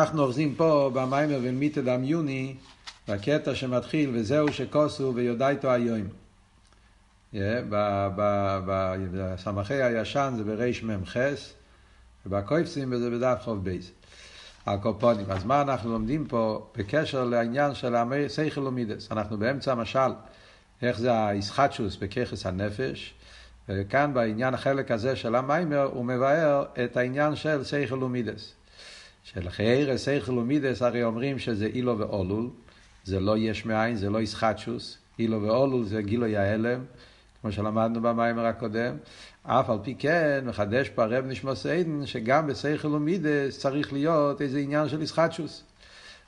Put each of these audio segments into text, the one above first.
אנחנו אוחזים פה במיימר ולמיתא דמיוני, בקטע שמתחיל וזהו שכוסו ויודעיתו היום. בסמכי הישן זה בריש מ"ח, ובקויפסים זה בדף חוב בייס. הקופונים. אז מה אנחנו לומדים פה בקשר לעניין של סייכל ומידס? אנחנו באמצע המשל, איך זה האיסחטשוס בככס הנפש, וכאן בעניין החלק הזה של המיימר הוא מבאר את העניין של סייכל ומידס. שלחייר סייכל ומידס הרי אומרים שזה אילו ואולול, זה לא יש מאין, זה לא איסחטשוס, אילו ואולול זה גילוי ההלם, כמו שלמדנו במיימר הקודם, אף על פי כן מחדש פה הרב נשמוס עדן שגם בסייכל ומידס צריך להיות איזה עניין של איסחטשוס.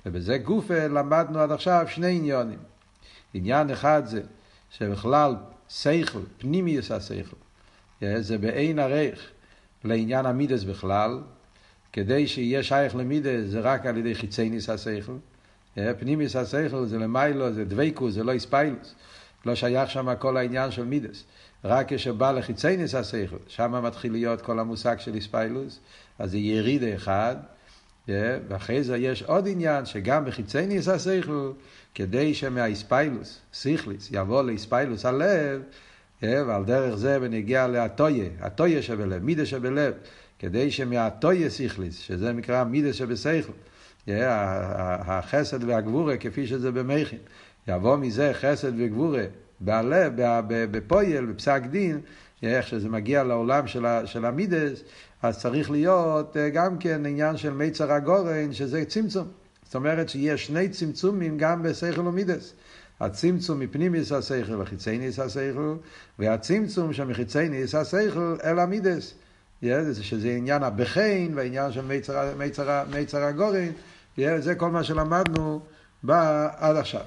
ובזה גופה למדנו עד עכשיו שני עניונים. עניין אחד זה שבכלל סייכל, פנימיוס הסייכל, זה בעין ערך לעניין המידס בכלל, כדי שיהיה שייך למידס זה רק על ידי חיצי ניס הסייכל. פנימיוס הסייכל זה למיילו, זה דבייקוס, זה לא איספיילוס. לא שייך שם כל העניין של מידס. רק כשבא לחיצי ניס הסייכל, שם מתחיל להיות כל המושג של איספיילוס, אז זה ירידה אחד, ואחרי זה יש עוד עניין שגם בחיצי ניס הסייכל, כדי שמהאיספיילוס, סיכליס, יבוא לאיספיילוס הלב, ועל דרך זה ונגיע להטויה, הטויה שבלב, מידה שבלב, כדי שמהטויה סיכליס, שזה נקרא מידה שבסייכל, החסד והגבורה כפי שזה במכין, יבוא מזה חסד וגבורה. בלב, בפויל, בפסק דין, איך שזה מגיע לעולם של, של המידס, אז צריך להיות גם כן עניין של מיצר הגורן, שזה צמצום. זאת אומרת שיש שני צמצומים גם בשכל ומידס. הצמצום מפנימיס השכל וחיצייניס השכל, והצמצום שמחיצייניס השכל אל המידס. שזה עניין הבחין והעניין של מיצר, מיצר, מיצר הגורן, זה כל מה שלמדנו עד עכשיו.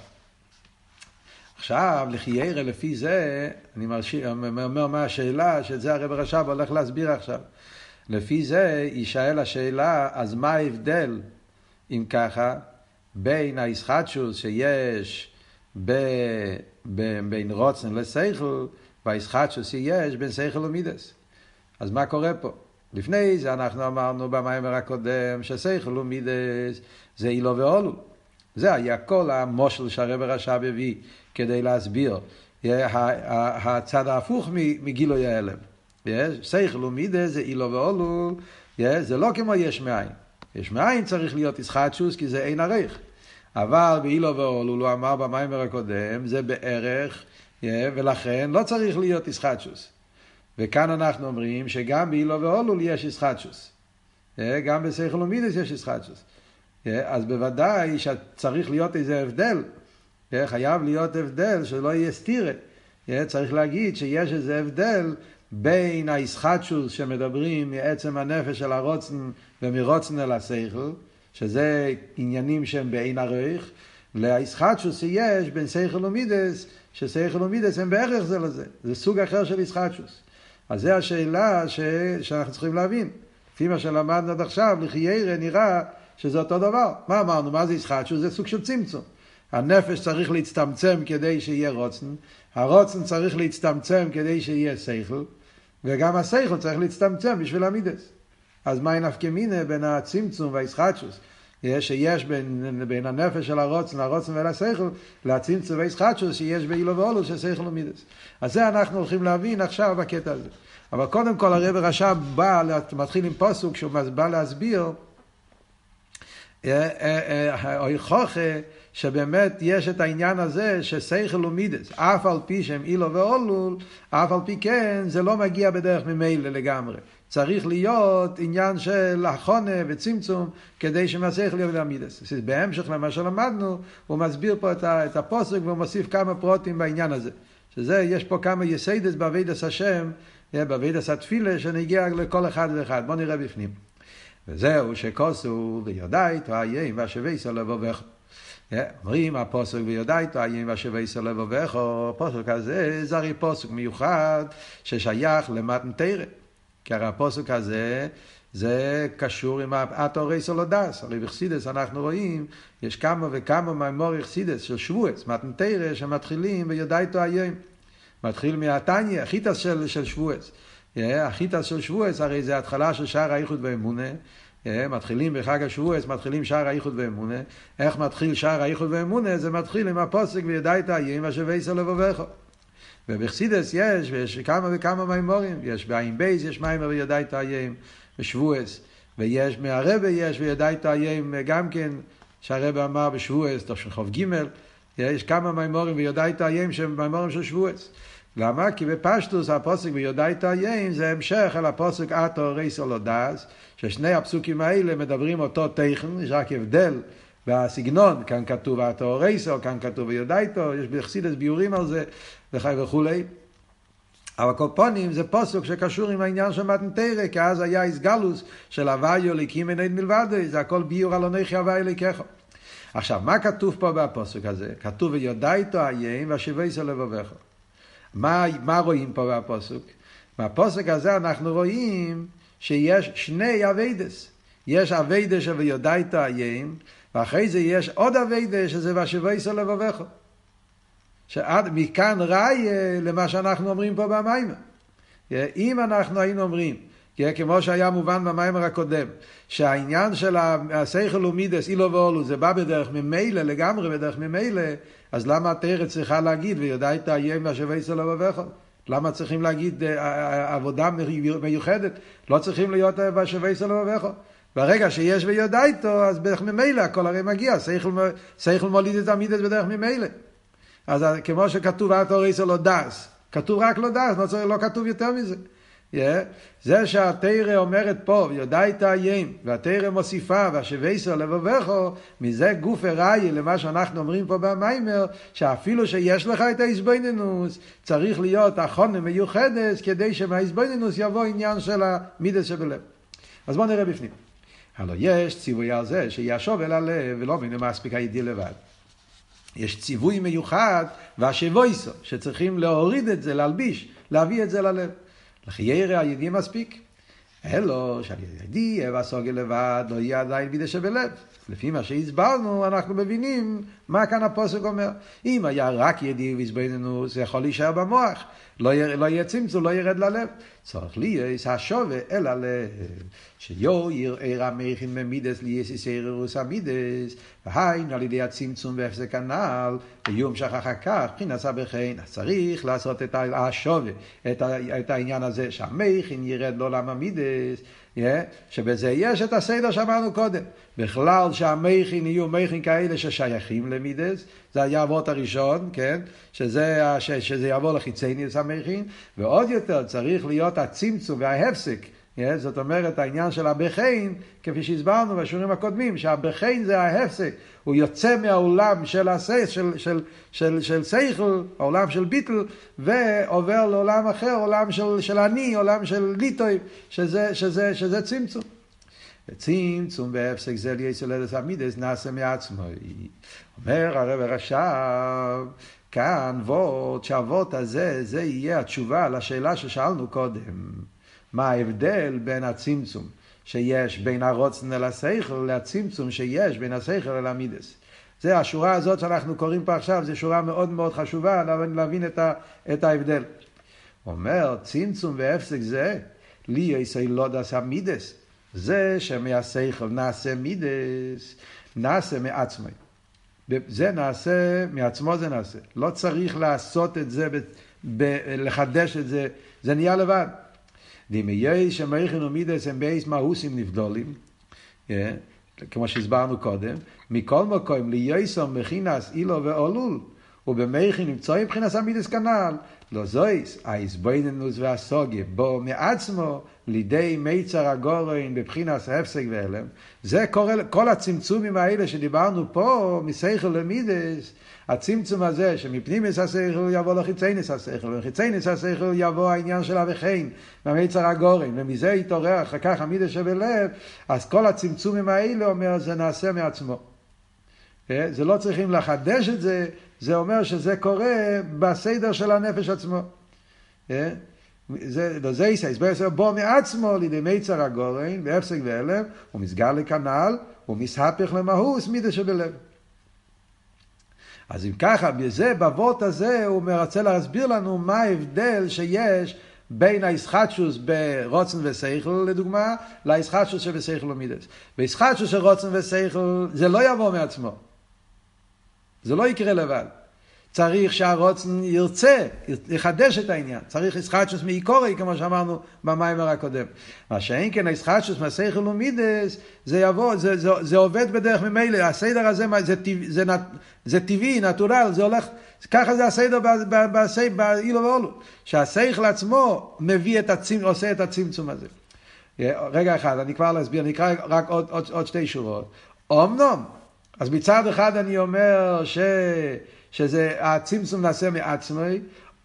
עכשיו, לחיירה לפי זה, אני אומר מה השאלה, שאת זה הרב רש"ב הולך להסביר עכשיו. לפי זה יישאל השאלה, אז מה ההבדל, אם ככה, בין הישחטשוס שיש בין רוצן לשכל, והישחטשוס שיש בין שכל ומידס. אז מה קורה פה? לפני זה אנחנו אמרנו במיימר הקודם ששכל ומידס זה אילו ואולו. זה היה כל המושל שהרב רש"ב הביא כדי להסביר הצד ההפוך מגילוי ההלם. שכל ומידה זה אילו ואולו, זה לא כמו יש מאין. יש מאין צריך להיות ישחטשוס כי זה אין ערך. אבל באילו ואולו, הוא אמר במיימר הקודם, זה בערך, ולכן לא צריך להיות ישחטשוס. וכאן אנחנו אומרים שגם באילו ואולו יש ישחטשוס. גם בשכל ומידס יש ישחטשוס. אז בוודאי שצריך להיות איזה הבדל. חייב להיות הבדל שלא יהיה סתירה. צריך להגיד שיש איזה הבדל בין הישחטשוס שמדברים מעצם הנפש של הרוצן ומרוצן אל השכל, שזה עניינים שהם בעין ערך, להישחטשוס שיש בין שכל ומידס, ששכל ומידס הם בערך זה לזה. זה סוג אחר של ישחטשוס. אז זו השאלה ש... שאנחנו צריכים להבין. לפי מה שלמדנו עד עכשיו, לחיירה נראה שזה אותו דבר. מה אמרנו? מה זה ישחטשוס? זה סוג של צמצום. הנפש צריך להצטמצם כדי שיהיה רוצן, הרוצן צריך להצטמצם כדי שיהיה שכל, וגם השכל צריך להצטמצם בשביל המידס. אז מהי נפקא מינה בין הצמצום והישחטשוס? שיש בין, בין הנפש של הרוצן, הרוצן ולשכל, לצמצום והישחטשוס שיש באילו ואולו של שכל ומידס. אז זה אנחנו הולכים להבין עכשיו בקטע הזה. אבל קודם כל הרב רש"ב בא, מתחיל עם פוסוק שהוא בא להסביר אוי חוכה שבאמת יש את העניין הזה ששכל ומידס, אף על פי שהם אילו ואולול, אף על פי כן זה לא מגיע בדרך ממילא לגמרי. צריך להיות עניין של החונה וצמצום כדי שמהשכל יביא למידס. בהמשך למה שלמדנו, הוא מסביר פה את הפוסק והוא מוסיף כמה פרוטים בעניין הזה. שזה, יש פה כמה יסיידס באבידס השם, באבידס התפילה, שנגיע לכל אחד ואחד. בואו נראה בפנים. וזהו שכוסו ויודע איתו איים והשבי סלבובך. אומרים הפוסק ויודע איתו איים והשבי סלבובך, הפוסק הזה זה הרי פוסק מיוחד ששייך למתנתרא. כי הרי הפוסק הזה זה קשור עם האטורי סולודס. הרי בחסידס אנחנו רואים, יש כמה וכמה מהמורי חסידס של שבועס, מתנתרא, שמתחילים ויודע איתו איים. מתחיל מהתניא, החיטס של, של שבועס. החיטס של שבועס הרי זה התחלה של שער האיחוד באמונה, מתחילים בחג השבועס, מתחילים שער האיחוד ואמונה. איך מתחיל שער האיחוד ואמונה? זה מתחיל עם הפוסק וידעת איים אשר וייסר לבובך. ובחסידס יש, ויש כמה וכמה מימורים, יש בעין בייס, יש מימור וידעת איים, בשבועס, ויש מהרבה יש וידעת איים גם כן, שהרבה אמר בשבועס, תוך של חוב ג', יש כמה מימורים וידעת איים שהם מימורים של שבועס. למה? כי בפשטוס הפוסק ויודעית איים זה המשך אל הפוסק אטו רייסו לא דס, ששני הפסוקים האלה מדברים אותו טכן, יש רק הבדל בסגנון, כאן כתוב אטו רייסו, כאן כתוב ויודעיתו, יש בחסידס ביורים על זה וכולי. אבל קופונים זה פוסק שקשור עם העניין של מתנתרא, כי אז היה איסגלוס של הוויו ליקים עינד מלבד, זה הכל ביור על עונכי הוויו ליקחו. עכשיו, מה כתוב פה בפוסק הזה? כתוב ויודעיתו איים והשיבייסו לבבך. מה, מה רואים פה בפוסק? מהפוסק הזה אנחנו רואים שיש שני עביידס. יש עביידס של וידעת היום, ואחרי זה יש עוד עביידס שזה והשבות אל לבבך. שעד מכאן ראיה למה שאנחנו אומרים פה במיימר. אם אנחנו היינו אומרים, כמו שהיה מובן במיימר הקודם, שהעניין של השכל ומידס, עילה ועלול, זה בא בדרך ממילא, לגמרי בדרך ממילא, אז למה התרא צריכה להגיד, ויודע את האיים והשווה סלו ובכל? למה צריכים להגיד עבודה מיוחדת? לא צריכים להיות בשווה סלו ובכל. ברגע שיש ויודע איתו, אז בדרך ממילא הכל הרי מגיע, שכל מוליד את המידס בדרך ממילא. אז כמו שכתוב, אל תוריס לא דס, כתוב רק לא דס, לא, צריך, לא כתוב יותר מזה. Yeah. זה שהתרא אומרת פה, ויודע את האיים, והתרא מוסיפה, והשבייסר לבבכו, מזה גוף ארעי למה שאנחנו אומרים פה במיימר, שאפילו שיש לך את האיזבנינוס, צריך להיות החונה מיוחדת, כדי שמהאיזבנינוס יבוא עניין של המידס שבלב. אז בואו נראה בפנים. הלוא יש ציווי על זה שישוב אל הלב, ולא מן מספיק הידיע לבד. יש ציווי מיוחד, והשבויסו, שצריכים להוריד את זה, להלביש, להביא את זה ללב. לחיירה הידיע מספיק. אלו שהידיע והסוגל לבד לא יהיה עדיין בידי שבלב. לפי מה שהסברנו, אנחנו מבינים מה כאן הפוסק אומר. אם היה רק ידיע והסברנו, זה יכול להישאר במוח. לא, יר, לא יהיה צמצום, לא ירד ללב. צריך להיות השווה אל הלב. שיו יראה המכין ממידס ליסיס ערערוס המידס, והיינו על ידי הצמצום והפסק הנ"ל, ויום שכח כך, מבחינת הבחין, אז צריך לעשות את השווה, את, העניין הזה, שהמכין ירד לעולם המידס, שבזה יש את הסדר שאמרנו קודם. בכלל שהמכין יהיו מכין כאלה ששייכים למידס, זה היה אבות הראשון, כן? שזה, ש, שזה יעבור לחיצי ניס המכין, ועוד יותר צריך להיות הצמצום וההפסק. Yeah, זאת אומרת, העניין של הבחיין, כפי שהסברנו בשיעורים הקודמים, שהבחיין זה ההפסק, הוא יוצא מהעולם של הסייס, של, של, של, של סייכל, העולם של ביטל, ועובר לעולם אחר, עולם של, של אני, עולם של ליטוי, שזה, שזה, שזה צמצום. וצמצום והפסק זה לייסר ללס המידס נעשה מעצמו. אומר הרב הרש"ב, כאן וורד, שהוורד הזה, זה יהיה התשובה לשאלה ששאלנו קודם. מה ההבדל בין הצמצום שיש בין הרוצן אל השכל לצמצום שיש בין השכל אל המידס. זה השורה הזאת שאנחנו קוראים פה עכשיו, זו שורה מאוד מאוד חשובה להבין את, ה, את ההבדל. אומר, צמצום והפסק זה, להיות לידת המידס. זה שמהשכל נעשה מידס, נעשה מעצמי. זה נעשה, מעצמו זה נעשה. לא צריך לעשות את זה, ב, ב, לחדש את זה, זה נהיה לבד. דמיי שמוחין ומידס הם בית מהותים נבדלים, כמו שהסברנו קודם, מכל מקום לייסום מכינס אילו ואולול, ובמייכן נמצאים מבחינת המידס כנ"ל, לא זויס, האיזבויננוס והסוגיה, בו מעצמו לידי מיצר הגורן בבחינת הפסק והלם, זה קורה, כל הצמצומים האלה שדיברנו פה, מסייכל למידס, הצמצום הזה שמפנימיס השכל יבוא לחיצייניס השכל, ומחיצייניס השכל יבוא העניין של אביכן, מהמיצר הגורן, ומזה יתעורר אחר כך המידס שבלב, אז כל הצמצומים האלה אומר זה נעשה מעצמו. אה, זה לא צריכים לחדש את זה, זה אומר שזה קורה בסדר של הנפש עצמו. אה, זה, זה יסייס, בו מעצמו לידי מיצר הגורן, בהפסק והלם, הוא מסגר לכנ"ל, הוא מסהפך למהוס מידה שבלב. אז אם ככה, בזה, בבות הזה, הוא מרצה להסביר לנו מה ההבדל שיש בין הישחטשוס ברוצן ושכל, לדוגמה, לישחטשוס שבשכל ומידס. בישחטשוס של רוצן ושכל זה לא יבוא מעצמו. זה לא יקרה לבד. צריך שהרוצן ירצה, יחדש את העניין. צריך ישחטשוס מעיקורי, כמו שאמרנו במיימר הקודם. מה שאין כן הישחטשוס מהסייכל ומידס, זה יבוא, זה, זה, זה עובד בדרך ממילא. הסדר הזה זה, זה, זה, זה טבעי, נטורל, זה הולך, ככה זה הסדר באילו ואולו. שהסייכל עצמו מביא את הצמצום, עושה את הצמצום הזה. רגע אחד, אני כבר אסביר, אני אקרא רק עוד, עוד, עוד שתי שורות. אמנום, אז מצד אחד אני אומר ש... שזה הצמצום נעשה מעצמי,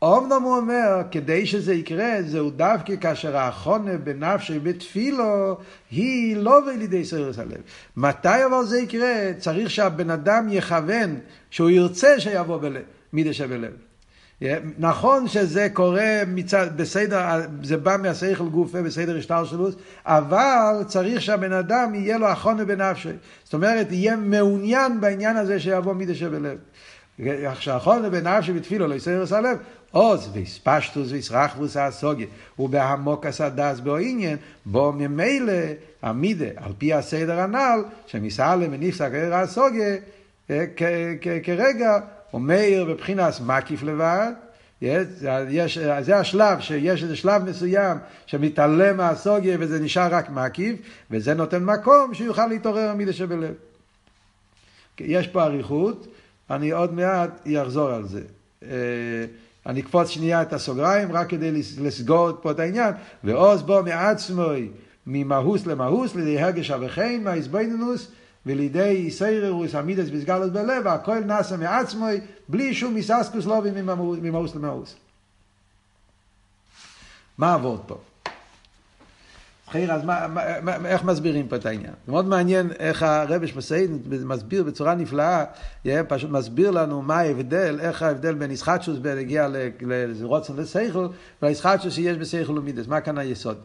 אמנם הוא אומר, כדי שזה יקרה, זהו דווקא כאשר האחרונה בנפשי בתפילו, היא לא לידי סרס הלב. מתי אבל זה יקרה? צריך שהבן אדם יכוון, שהוא ירצה שיבוא בלב, מידה שבלב. נכון שזה קורה מצד, בסדר, זה בא מהשכל גופה בסדר השטר שלוס, אבל צריך שהבן אדם יהיה לו אחרונה בנפשי. זאת אומרת, יהיה מעוניין בעניין הזה שיבוא מידה שבלב. כשהאחרונה בנפשי בתפילו לא יסרס הלב, עוז ויספשטוס ויסרחבוס הסוגיה, ובהמוק הסדס בו עניין, בו ממילא המידה, על פי הסדר הנ"ל, שמסעלם ונפסק ער הסוגיה, כרגע, אומר בבחינס מקיף לבד, יש, זה השלב, שיש איזה שלב מסוים שמתעלם מהסוגיה וזה נשאר רק מקיף, וזה נותן מקום שיוכל להתעורר המידה שבלב. יש פה אריכות, אני עוד מעט אחזור על זה. אני אקפוץ שנייה את הסוגריים רק כדי לסגור פה את העניין. ועוז בו מעצמוי ממהוס למהוס לידי הרגש אבכן מהאיזבנינוס ולידי סייררוס עמידס בסגלוס בלב הכל נעשה מעצמוי בלי שום מססקוס לובי ממהוס למהוס. מה עבוד פה? חייר, אז מה, מה, איך מסבירים פה את העניין? זה מאוד מעניין איך הרבש מסעיד מסביר בצורה נפלאה, פשוט מסביר לנו מה ההבדל, איך ההבדל בין ישחטשוס בנגיע לרוצן לסייכל, והישחטשוס שיש בסייכל ומידס, מה כאן היסוד?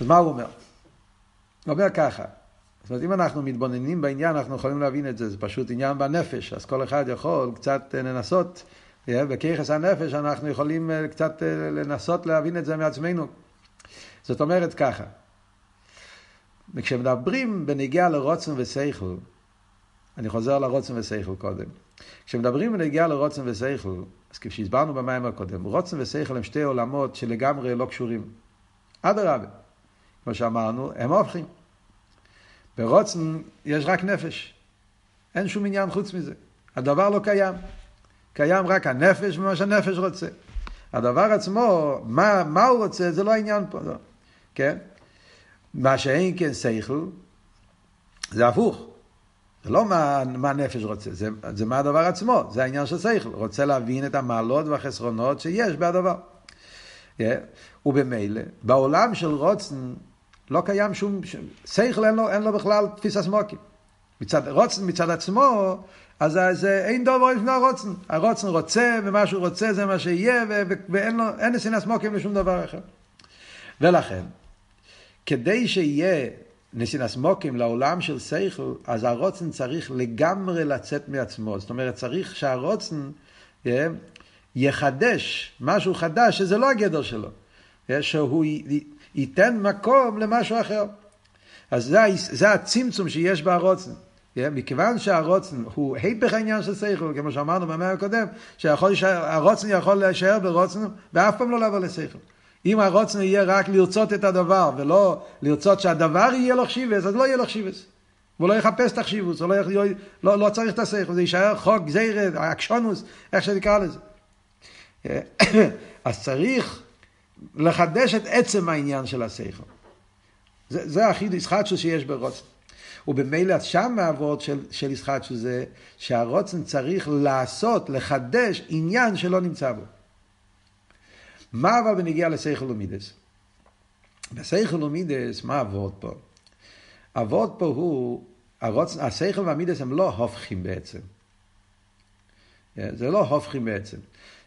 אז מה הוא אומר? הוא אומר ככה, זאת אומרת, אם אנחנו מתבוננים בעניין, אנחנו יכולים להבין את זה, זה פשוט עניין בנפש, אז כל אחד יכול קצת לנסות, בכיחס הנפש אנחנו יכולים קצת לנסות להבין את זה מעצמנו. זאת אומרת ככה, כשמדברים בנגיעה לרוצן ושכל, אני חוזר לרוצן ושכל קודם, כשמדברים בנגיעה לרוצן ושכל, אז כפי שהסברנו במים הקודם, רוצן ושכל הם שתי עולמות שלגמרי לא קשורים. אדרבה, כמו שאמרנו, הם הופכים. ברוצן יש רק נפש, אין שום עניין חוץ מזה. הדבר לא קיים. קיים רק הנפש ומה שהנפש רוצה. הדבר עצמו, מה, מה הוא רוצה, זה לא העניין פה. לא. כן? מה שאין כן שכל, זה הפוך. זה לא מה, מה הנפש רוצה, זה, זה מה הדבר עצמו, זה העניין של שכל. רוצה להבין את המעלות והחסרונות שיש בדבר. Yeah. ובמילא, בעולם של רוצן לא קיים שום, שכל אין לו, אין לו בכלל תפיסה סמוקים. מצד רוצן, מצד עצמו, אז זה אין דובר לפני הרוצן. הרוצן רוצה, ומה שהוא רוצה זה מה שיהיה, ואין לו, אין נסינס מוקים לשום דבר אחר. ולכן, כדי שיהיה נסינס מוקים לעולם של סייכל, אז הרוצן צריך לגמרי לצאת מעצמו. זאת אומרת, צריך שהרוצן yeah, יחדש משהו חדש, שזה לא הגדר שלו. Yeah, שהוא ייתן מקום למשהו אחר. אז זה, זה הצמצום שיש בהרוצן. מכיוון שהרוצן הוא היפך העניין של סייכל, כמו שאמרנו במאה הקודם, שהרוצן יכול להישאר ברוצן ואף פעם לא לעבור לסייכל. אם הרוצן יהיה רק לרצות את הדבר, ולא לרצות שהדבר יהיה לו חשיבס, אז לא יהיה לו חשיבס. והוא לא יחפש את החשיבוס, לא, לא, לא, לא צריך את השכל, זה יישאר חוק, גזירת, אקשונוס, איך שנקרא לזה. אז צריך לחדש את עצם העניין של השכל. זה, זה הכי ישחטשוס שיש ברוצן. ובמילא שם העבוד של, של ישחטשוס זה שהרוצן צריך לעשות, לחדש עניין שלא נמצא בו. מה אבל בנגיע לסייכל ומידס? בסייכל ומידס, מה עבוד פה? עבוד פה הוא, הרוצ... הסייכל והמידס הם לא הופכים בעצם. זה לא הופכים בעצם.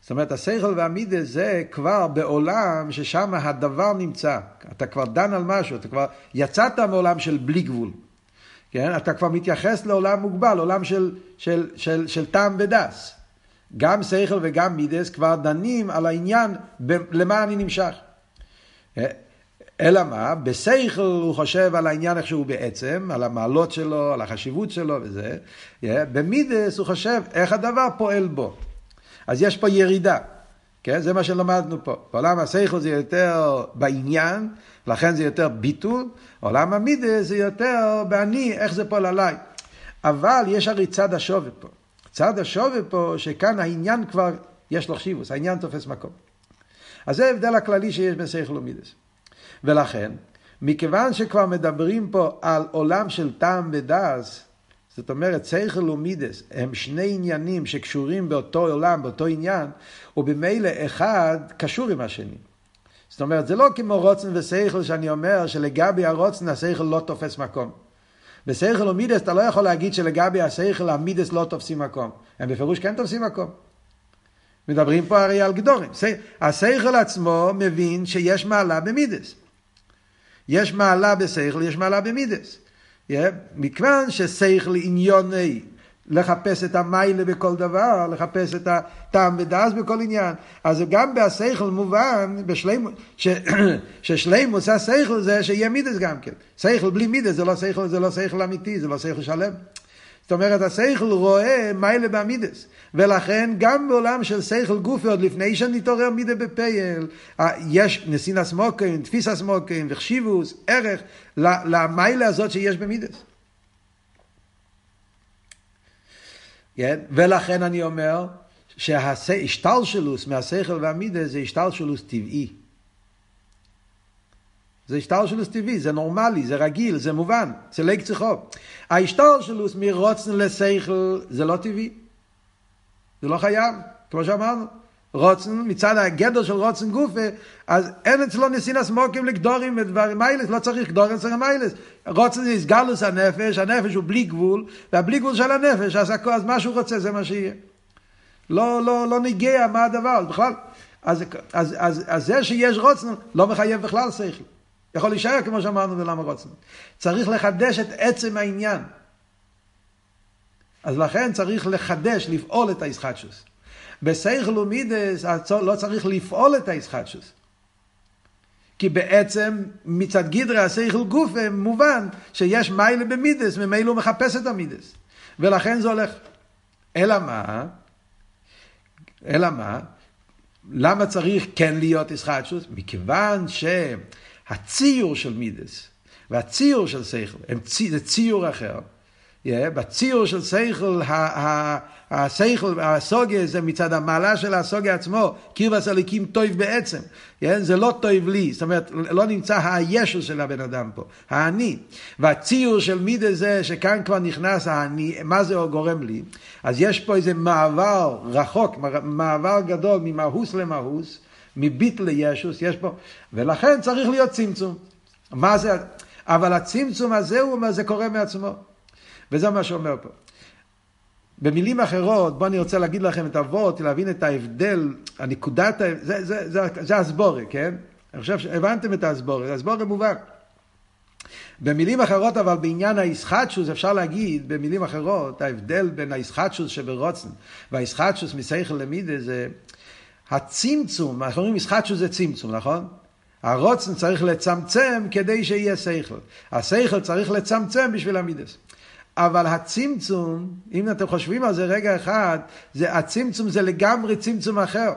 זאת אומרת, השכל והמידס זה כבר בעולם ששם הדבר נמצא. אתה כבר דן על משהו, אתה כבר יצאת מעולם של בלי גבול. כן? אתה כבר מתייחס לעולם מוגבל, עולם של, של, של, של טעם ודס. גם שכל וגם מידס כבר דנים על העניין למה אני נמשך. אלא מה? בשכל הוא חושב על העניין איך שהוא בעצם, על המעלות שלו, על החשיבות שלו וזה. במידס הוא חושב איך הדבר פועל בו. אז יש פה ירידה. כן? זה מה שלמדנו פה. בעולם השכל זה יותר בעניין, לכן זה יותר ביטול. עולם המידה זה יותר באני, איך זה פועל עליי. אבל יש הרי צד השווה פה. צד השווה פה, שכאן העניין כבר, יש לו חשיבוס, העניין תופס מקום. אז זה ההבדל הכללי שיש בין שכל ומידס. ולכן, מכיוון שכבר מדברים פה על עולם של טעם ודעת, זאת אומרת, שכל ומידס הם שני עניינים שקשורים באותו עולם, באותו עניין, ובמילא אחד קשור עם השני. זאת אומרת, זה לא כמו רצון ושכל שאני אומר שלגבי הרצון השכל לא תופס מקום. בשכל ומידס אתה לא יכול להגיד שלגבי השכל המידס לא תופסים מקום. הם בפירוש כן תופסים מקום. מדברים פה הרי על גדורים. השכל עצמו מבין שיש מעלה במידס. יש מעלה בשכל, יש מעלה במידס. מכיוון ששכל עניוני לחפש את המיילה בכל דבר, לחפש את הטעם ודעת בכל עניין. אז גם בהשכל מובן, בשלימוס, ש, ששלימוס השכל זה שיהיה מידס גם כן. שכל בלי מידס זה לא שכל, זה לא שכל אמיתי, זה לא שכל שלם. זאת אומרת, השכל רואה מיילה במידס. ולכן גם בעולם של שכל גופי, עוד לפני שנתעורר מידה בפייל, יש נסינס מוקין, תפיסס מוקין, וחשיבוס, ערך למיילה הזאת שיש במידס. כן? ולכן אני אומר שהשתלשלוס מהשכל והמידה זה השתלשלוס טבעי. זה השתלשלוס טבעי, זה נורמלי, זה רגיל, זה מובן, זה ליק צריכו. ההשתלשלוס מרוצן לשכל זה לא טבעי. זה לא חייב, כמו שאמרנו. רוצן, מצד הגדר של רוצן גופה, אז אין אצלו נסינס מוקים לגדורים ודברים מיילס, לא צריך גדורים צריך מיילס. רוצן זה הסגלוס הנפש, הנפש הוא בלי גבול, והבלי גבול של הנפש, אז, אז מה שהוא רוצה זה מה שיהיה. לא, לא, לא נגיע מה הדבר, בכלל. אז, אז, אז, אז זה שיש רוצן לא מחייב בכלל שכל. יכול להישאר כמו שאמרנו ולמה רוצן. צריך לחדש את עצם העניין. אז לכן צריך לחדש, לפעול את הישחטשוס. בסייכל ומידס לא צריך לפעול את הישחטשוס. כי בעצם מצד גדרי הסייכל גוף מובן שיש מיילה במידס, ממילא הוא מחפש את המידס. ולכן זה הולך. אלא מה? אלא מה? למה צריך כן להיות ישחטשוס? מכיוון שהציור של מידס והציור של סייכל, זה ציור אחר. בציור של סייכל, הסייכל, הסוגיה זה מצד המעלה של הסוגיה עצמו, קירבס הליקים טויב בעצם. זה לא טויב לי, זאת אומרת, לא נמצא הישו של הבן אדם פה, האני. והציור של מידה זה שכאן כבר נכנס האני, מה זה גורם לי? אז יש פה איזה מעבר רחוק, מעבר גדול ממהוס למהוס, מביט לישוס, יש פה, ולכן צריך להיות צמצום. מה זה? אבל הצמצום הזה, הוא אומר, זה קורה מעצמו. וזה מה שאומר פה. במילים אחרות, בואו אני רוצה להגיד לכם את אבות, להבין את ההבדל, הנקודת, זה, זה, זה, זה זה הסבורי, כן? אני חושב שהבנתם את הסבורי, הסבורי מובן. במילים אחרות, אבל בעניין הישחטשוס, אפשר להגיד, במילים אחרות, ההבדל בין הישחטשוס שברוצן והישחטשוס מסייכל למידה זה הצמצום, אנחנו אומרים ישחטשוס זה צמצום, נכון? הרוצן צריך לצמצם כדי שיהיה שכל. השכל צריך לצמצם בשביל המידס. אבל הצמצום, אם אתם חושבים על זה רגע אחד, זה, הצמצום זה לגמרי צמצום אחר.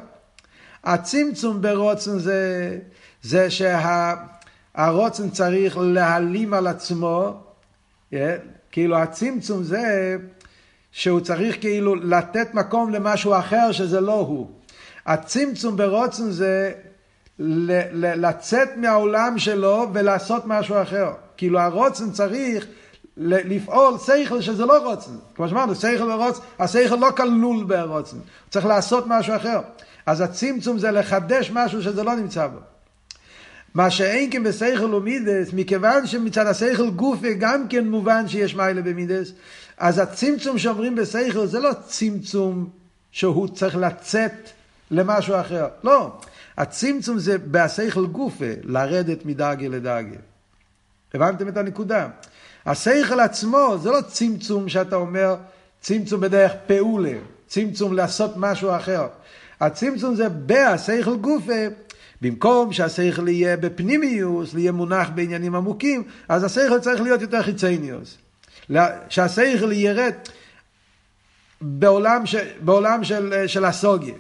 הצמצום ברוצן זה, זה שהרוצן צריך להעלים על עצמו, yeah, כאילו הצמצום זה שהוא צריך כאילו לתת מקום למשהו אחר שזה לא הוא. הצמצום ברוצן זה לצאת מהעולם שלו ולעשות משהו אחר. כאילו הרוצן צריך לפעול שכל שזה לא רוצן. כמו שאמרנו, שכל ורוצן, השכל לא כלול ברוצן, צריך לעשות משהו אחר. אז הצמצום זה לחדש משהו שזה לא נמצא בו. מה שאין כן בשכל ומידס, מכיוון שמצד השכל גופי גם כן מובן שיש מיילה במידס, אז הצמצום שאומרים בשכל זה לא צמצום שהוא צריך לצאת למשהו אחר. לא. הצמצום זה בהשכל גופי, לרדת מדרגה לדרגה. הבנתם את הנקודה? השכל עצמו זה לא צמצום שאתה אומר צמצום בדרך פעולה. צמצום לעשות משהו אחר. הצמצום זה בהשכל גופה. במקום שהשכל יהיה בפנימיוס, יהיה מונח בעניינים עמוקים, אז השכל צריך להיות יותר חיצניוס. שהשכל ירד בעולם, ש, בעולם של, של הסוגיה.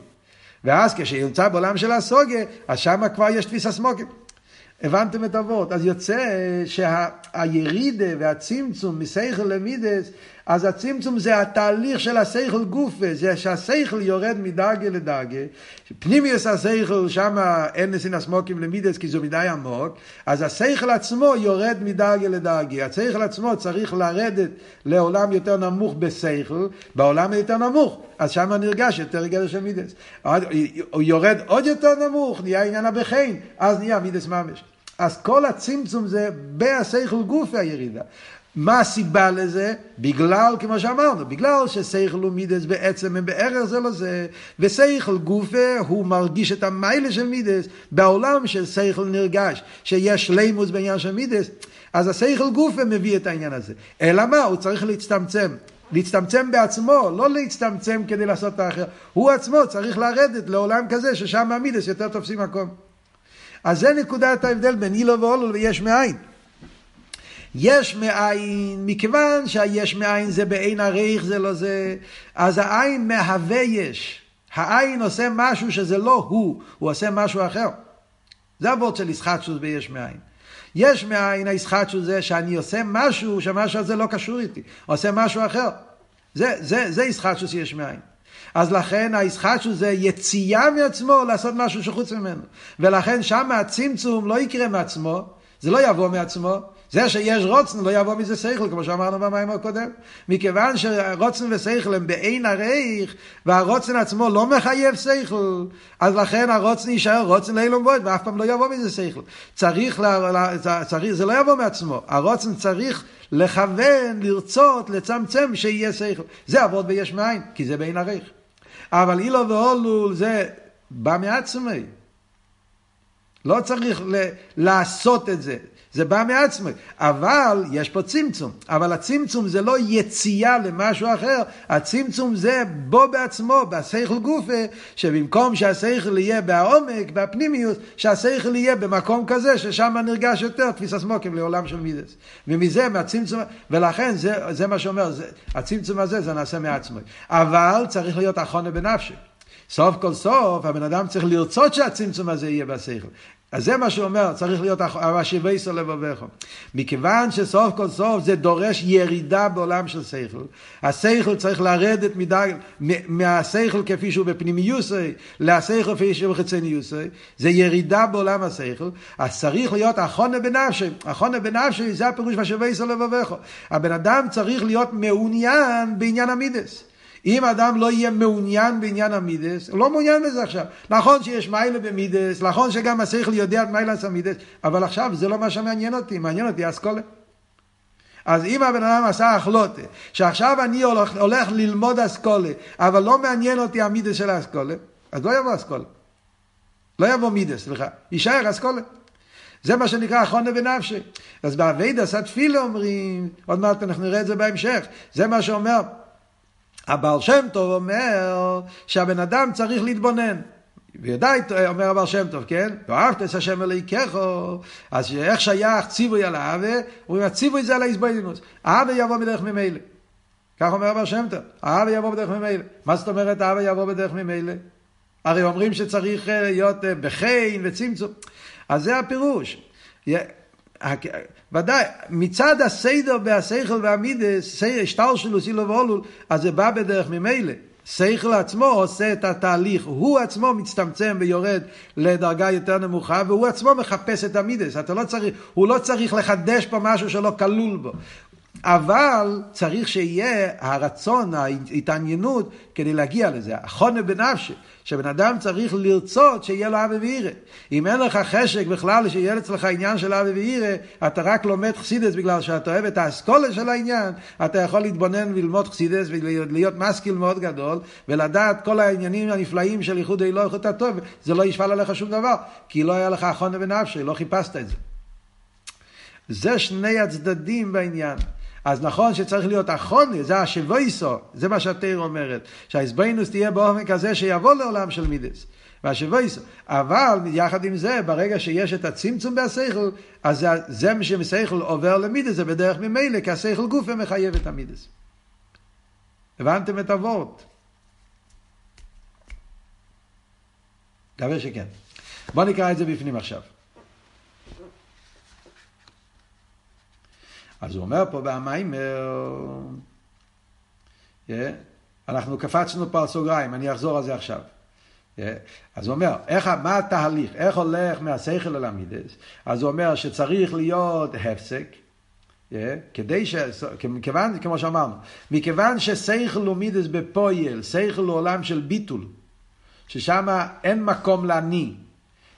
ואז כשיוצא בעולם של הסוגיה, אז שם כבר יש תפיסה סמוקים. הבנתם את אבות? אז יוצא שהירידה והצמצום מסייכל למידס, אז הצמצום זה התהליך של הסייכל גופה, זה שהסייכל יורד מדרגה לדרגה, פנימיוס הסייכל, שם אין נסין הסמוקים למידס כי זה מדי עמוק, אז הסייכל עצמו יורד מדרגה לדרגה, הסייכל עצמו צריך לרדת לעולם יותר נמוך בסייכל, בעולם יותר נמוך, אז שם נרגש יותר גדר של מידס. הוא יורד עוד יותר נמוך, נהיה עניין הבחין, אז נהיה מידס ממש. אז כל הצמצום זה בהסייכל גופי הירידה. מה הסיבה לזה? בגלל, כמו שאמרנו, בגלל שסייכל ומידס בעצם הם בערך זה לזה, וסייכל גופה הוא מרגיש את המיילה של מידס, בעולם של סייכל נרגש, שיש שלימוס בעניין של מידס, אז הסייכל גופה מביא את העניין הזה. אלא מה? הוא צריך להצטמצם. להצטמצם בעצמו, לא להצטמצם כדי לעשות את האחר. הוא עצמו צריך לרדת לעולם כזה ששם המידס יותר תופסים מקום. אז זה נקודת ההבדל בין אילו ואולו ויש מאין. יש מאין, מכיוון שהיש מאין זה בעין הריך זה לא זה, אז העין מהווה יש. העין עושה משהו שזה לא הוא, הוא עושה משהו אחר. זה הוורד של ישחטשוס ביש מאין. יש מאין הישחטשוס זה שאני עושה משהו שהמשהו הזה לא קשור איתי, עושה משהו אחר. זה, זה, זה ישחטשוס יש מאין. אז לכן הישחטשוס זה יציאה מעצמו לעשות משהו שחוץ ממנו. ולכן שם הצמצום לא יקרה מעצמו, זה לא יבוא מעצמו, זה שיש רוצן לא יבוא מזה שכל, כמו שאמרנו במים הקודם. מכיוון שרוצן ושכל הם בעין הרייך, והרוצן עצמו לא מחייב שכל, אז לכן הרוצן יישאר רוצן לאילום בוית, ואף פעם לא יבוא מזה שכל. צריך, לה, צריך, זה לא יבוא מעצמו. הרוצן צריך לכוון, לרצות, לצמצם, שיהיה שכל. זה עבוד ביש מאין, כי זה בעין הרייך. אבל אילו ואולול זה בא מעצמי. לא צריך ל- לעשות את זה. זה בא מעצמי. אבל יש פה צמצום. אבל הצמצום זה לא יציאה למשהו אחר, הצמצום זה בו בעצמו, בשכל גופה, שבמקום שהשכל יהיה בעומק, בפנימיוס, שהשכל יהיה במקום כזה, ששם נרגש יותר תפיסה סמוקים לעולם של מידס. ומזה, מהצמצום, ולכן זה, זה מה שאומר, זה, הצמצום הזה זה נעשה מעצמי. אבל צריך להיות אחונה בנפשי. סוף כל סוף הבן אדם צריך לרצות שהצמצום הזה יהיה בשכל. אז זה מה שהוא אומר, צריך להיות השיבייסו לבביך. מכיוון שסוף כל סוף זה דורש ירידה בעולם של שכל. השכל צריך לרדת מדג, מהשכל כפי שהוא בפנימיוסי, לשכל כפי שהוא בחיצניוסי. זה ירידה בעולם השכל. אז צריך להיות החונה בנפשי. החונה בנפשי זה הפירוש והשיבייסו לבביך. הבן אדם צריך להיות מעוניין בעניין המידס. אם אדם לא יהיה מעוניין בעניין המידס, הוא לא מעוניין בזה עכשיו. נכון שיש מיילה במידס, נכון שגם השכל יודע את מיילס המידס, אבל עכשיו זה לא מה שמעניין אותי, מעניין אותי אסכולה. אז אם הבן אדם עשה החלוטה, שעכשיו אני הולך, הולך ללמוד אסכולה, אבל לא מעניין אותי המידס של האסכולה, אז לא יבוא אסכולה. לא יבוא מידס, סליחה, יישאר אסכולה. זה מה שנקרא אחרונה בנפשי. אז באביידס התפילה אומרים, עוד מעט אנחנו נראה את זה בהמשך, זה מה שאומר הבעל שם טוב אומר שהבן אדם צריך להתבונן. וידעי, אומר הבעל שם טוב, כן? ואהבת את השם אלוהיכךו, אז איך שייך ציווי על האווה? אומרים, הציווי זה על ההזבדינוס. האווה יבוא בדרך ממילא. כך אומר הבעל שם טוב, האווה יבוא בדרך ממילא. מה זאת אומרת האווה יבוא בדרך ממילא? הרי אומרים שצריך להיות בחין וצמצום. אז זה הפירוש. ודאי, מצד הסדר והשכל והמידס, שטר שלו סילו ואולול, אז זה בא בדרך ממילא. שכל עצמו עושה את התהליך, הוא עצמו מצטמצם ויורד לדרגה יותר נמוכה, והוא עצמו מחפש את המידס. אתה לא צריך, הוא לא צריך לחדש פה משהו שלא כלול בו. אבל צריך שיהיה הרצון, ההתעניינות, כדי להגיע לזה. החונה בנפשי. שבן אדם צריך לרצות שיהיה לו אבי ואירא. אם אין לך חשק בכלל שיהיה אצלך עניין של אבי ואירא, אתה רק לומד חסידס בגלל שאתה אוהב את האסכולה של העניין, אתה יכול להתבונן וללמוד חסידס ולהיות משכיל מאוד גדול, ולדעת כל העניינים הנפלאים של איחוד אלוהי איכות הטוב, זה לא ישפל עליך שום דבר, כי לא היה לך החונה בנפשי, לא חיפשת את זה. זה שני הצדדים בעניין. אז נכון שצריך להיות החונה, זה השבויסו, זה מה שהתיר אומרת, שהאיזבנינוס תהיה באופן כזה שיבוא לעולם של מידס. והשבויסו. אבל יחד עם זה, ברגע שיש את הצמצום בהסייכל, אז זה, שמסייכל עובר למידס, זה בדרך ממילא, כי הסייכל גופה מחייב את המידס. הבנתם את הוורט? מקווה שכן. בואו נקרא את זה בפנים עכשיו. אז הוא אומר פה במיימר, yeah, אנחנו קפצנו פה על סוגריים, אני אחזור על זה עכשיו. Yeah. אז הוא אומר, איך, מה התהליך, איך הולך מהשכל אל המידס? אז הוא אומר שצריך להיות הפסק, yeah, כדי ש... כיוון, כמו שאמרנו, מכיוון ששכל הוא מידס בפויל, שכל הוא עולם של ביטול, ששם אין מקום לעני,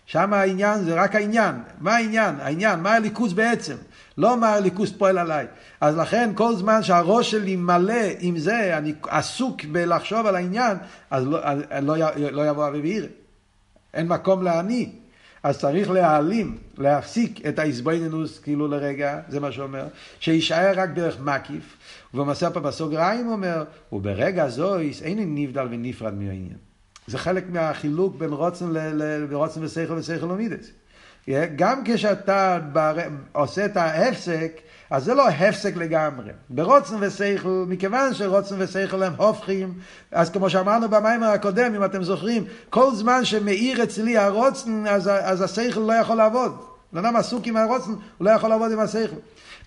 שם העניין זה רק העניין. מה העניין? העניין, מה הליכוז בעצם? לא מה הליכוז פועל עליי. אז לכן כל זמן שהראש שלי מלא עם זה, אני עסוק בלחשוב על העניין, אז לא, לא, לא יבוא אבי וירא. אין מקום לעני. אז צריך להעלים, להפסיק את האיזבוינינוס כאילו לרגע, זה מה שאומר, שיישאר רק דרך מקיף. ובמסר פה בסוגריים אומר, וברגע זויס אין נבדל ונפרד מהעניין. זה חלק מהחילוק בין רוצן, רוצן ושכל ושכל ומידס. גם כשאתה עושה את ההפסק, אז זה לא הפסק לגמרי. ברוצן ושכל, מכיוון שרוצן ושכל הם הופכים, אז כמו שאמרנו במיימר הקודם, אם אתם זוכרים, כל זמן שמאיר אצלי הרוצן, אז, אז השכל לא יכול לעבוד. אדם עסוק עם הרוצן, הוא לא יכול לעבוד עם השכל.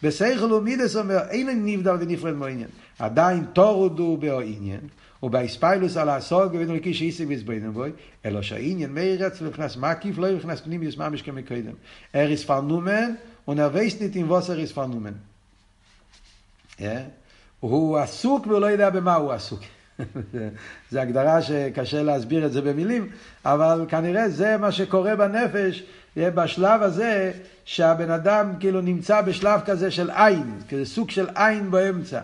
בשכל ומידס אומר, אין נבדל ונפרד מעניין. עדיין תורודו בעניין. ובאספיילוס על הסוג ובין ריקי שאיסי ויסבוינם בוי, אלא שהעניין מאיר אצל נכנס מקיף, לא נכנס פנים יסממש כמקודם. אר יספר נומן, ונרוויס ניט עם ווס אר יספר נומן. הוא עסוק והוא לא יודע במה הוא עסוק. זו הגדרה שקשה להסביר את זה במילים, אבל כנראה זה מה שקורה בנפש בשלב הזה, שהבן אדם כאילו נמצא בשלב כזה של עין, כזה סוג של עין באמצע.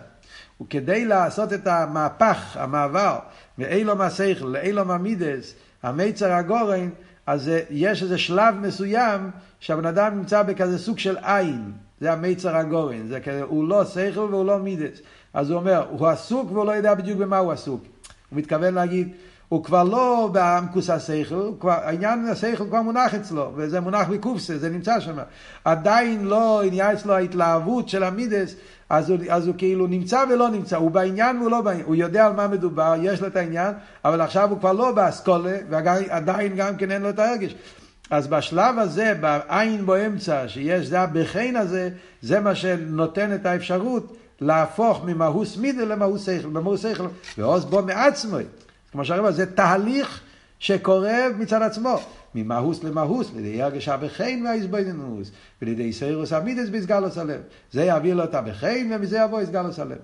וכדי לעשות את המהפך, המעבר, מאילו מהשכל לאילו מהמידס, המיצר הגורן, אז יש איזה שלב מסוים שהבן אדם נמצא בכזה סוג של עין, זה המיצר הגורן, זה כזה, הוא לא שכל והוא לא מידס. אז הוא אומר, הוא עסוק והוא לא יודע בדיוק במה הוא עסוק. הוא מתכוון להגיד, הוא כבר לא בעמקוס השכל, העניין השכל כבר מונח אצלו, וזה מונח בקופסה, זה נמצא שם. עדיין לא עניין אצלו ההתלהבות של המידס, אז הוא, אז הוא כאילו נמצא ולא נמצא, הוא בעניין והוא לא בעניין, הוא יודע על מה מדובר, יש לו את העניין, אבל עכשיו הוא כבר לא באסכולה, ועדיין גם כן אין לו את הרגש. אז בשלב הזה, בעין באמצע, שיש זה הבחין הזה, זה מה שנותן את האפשרות להפוך ממהוס מידה למהוס שכל, במהוס שכל, ועוז בו מעצמו. כמו שהרבה, זה תהליך שקורה מצד עצמו. ממהוס למהוס, לידי הרגשה בחן והאיזבוינינוס, ולידי סיירוס אמידס בסגלוס הלב. זה יביא לו את הבחן, ומזה יבוא הסגלוס הלב.